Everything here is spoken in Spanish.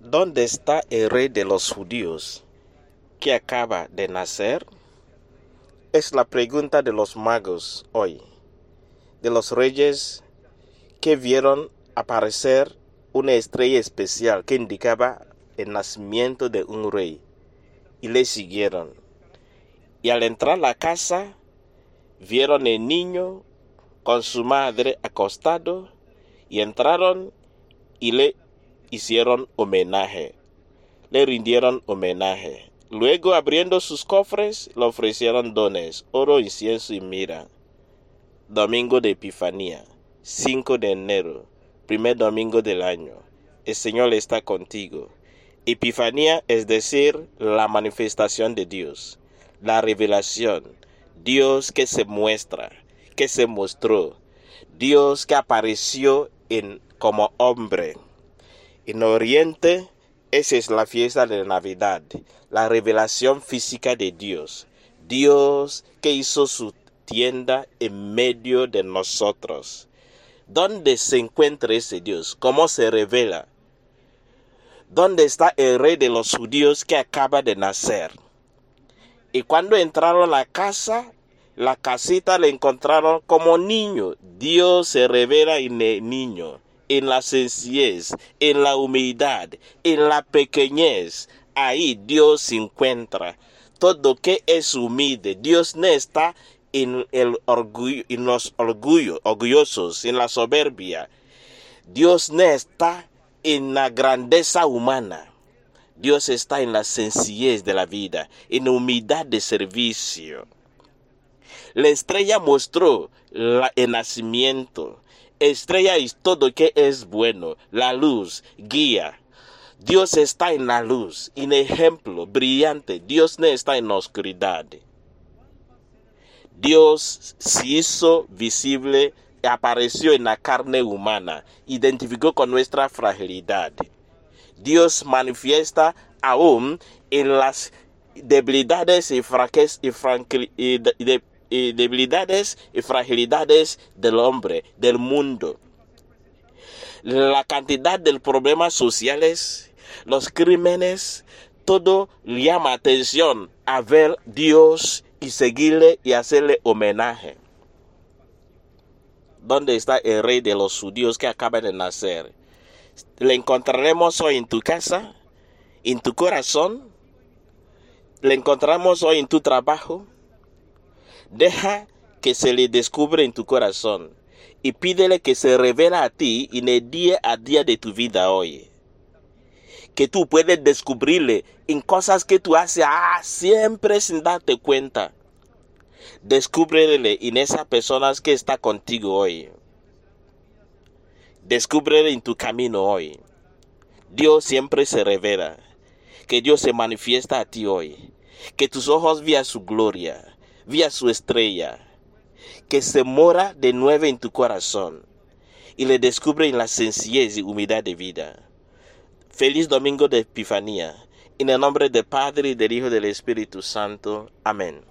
¿Dónde está el rey de los judíos que acaba de nacer? Es la pregunta de los magos hoy, de los reyes que vieron aparecer una estrella especial que indicaba el nacimiento de un rey y le siguieron. Y al entrar a la casa, vieron el niño con su madre acostado y entraron y le hicieron homenaje, le rindieron homenaje. Luego abriendo sus cofres, le ofrecieron dones, oro, incienso y mira. Domingo de Epifanía, 5 de enero, primer domingo del año. El Señor está contigo. Epifanía es decir, la manifestación de Dios, la revelación, Dios que se muestra, que se mostró, Dios que apareció en, como hombre. En Oriente, esa es la fiesta de Navidad, la revelación física de Dios. Dios que hizo su tienda en medio de nosotros. ¿Dónde se encuentra ese Dios? ¿Cómo se revela? ¿Dónde está el rey de los judíos que acaba de nacer? Y cuando entraron a la casa, la casita le encontraron como niño. Dios se revela en el niño en la sencillez, en la humildad, en la pequeñez. Ahí Dios se encuentra. Todo que es humilde, Dios no está en el orgullo, los orgullo, orgullosos, en la soberbia. Dios no está en la grandeza humana. Dios está en la sencillez de la vida, en la humildad de servicio. La estrella mostró el nacimiento, Estrella es todo que es bueno, la luz, guía. Dios está en la luz, en ejemplo brillante. Dios no está en la oscuridad. Dios se hizo visible, apareció en la carne humana, identificó con nuestra fragilidad. Dios manifiesta aún en las debilidades y, fraques, y, y debilidades y fragilidades del hombre, del mundo. La cantidad de problemas sociales, los crímenes, todo llama atención a ver Dios y seguirle y hacerle homenaje. ¿Dónde está el rey de los judíos que acaba de nacer? ¿Le encontraremos hoy en tu casa? ¿En tu corazón? ¿Le encontramos hoy en tu trabajo? Deja que se le descubra en tu corazón y pídele que se revela a ti en el día a día de tu vida hoy. Que tú puedes descubrirle en cosas que tú haces ah, siempre sin darte cuenta. Descúbrele en esas personas que está contigo hoy. Descúbrele en tu camino hoy. Dios siempre se revela. Que Dios se manifiesta a ti hoy. Que tus ojos vean su gloria vía su estrella, que se mora de nuevo en tu corazón y le descubre en la sencillez y humildad de vida. Feliz domingo de Epifanía. En el nombre del Padre, y del Hijo y del Espíritu Santo. Amén.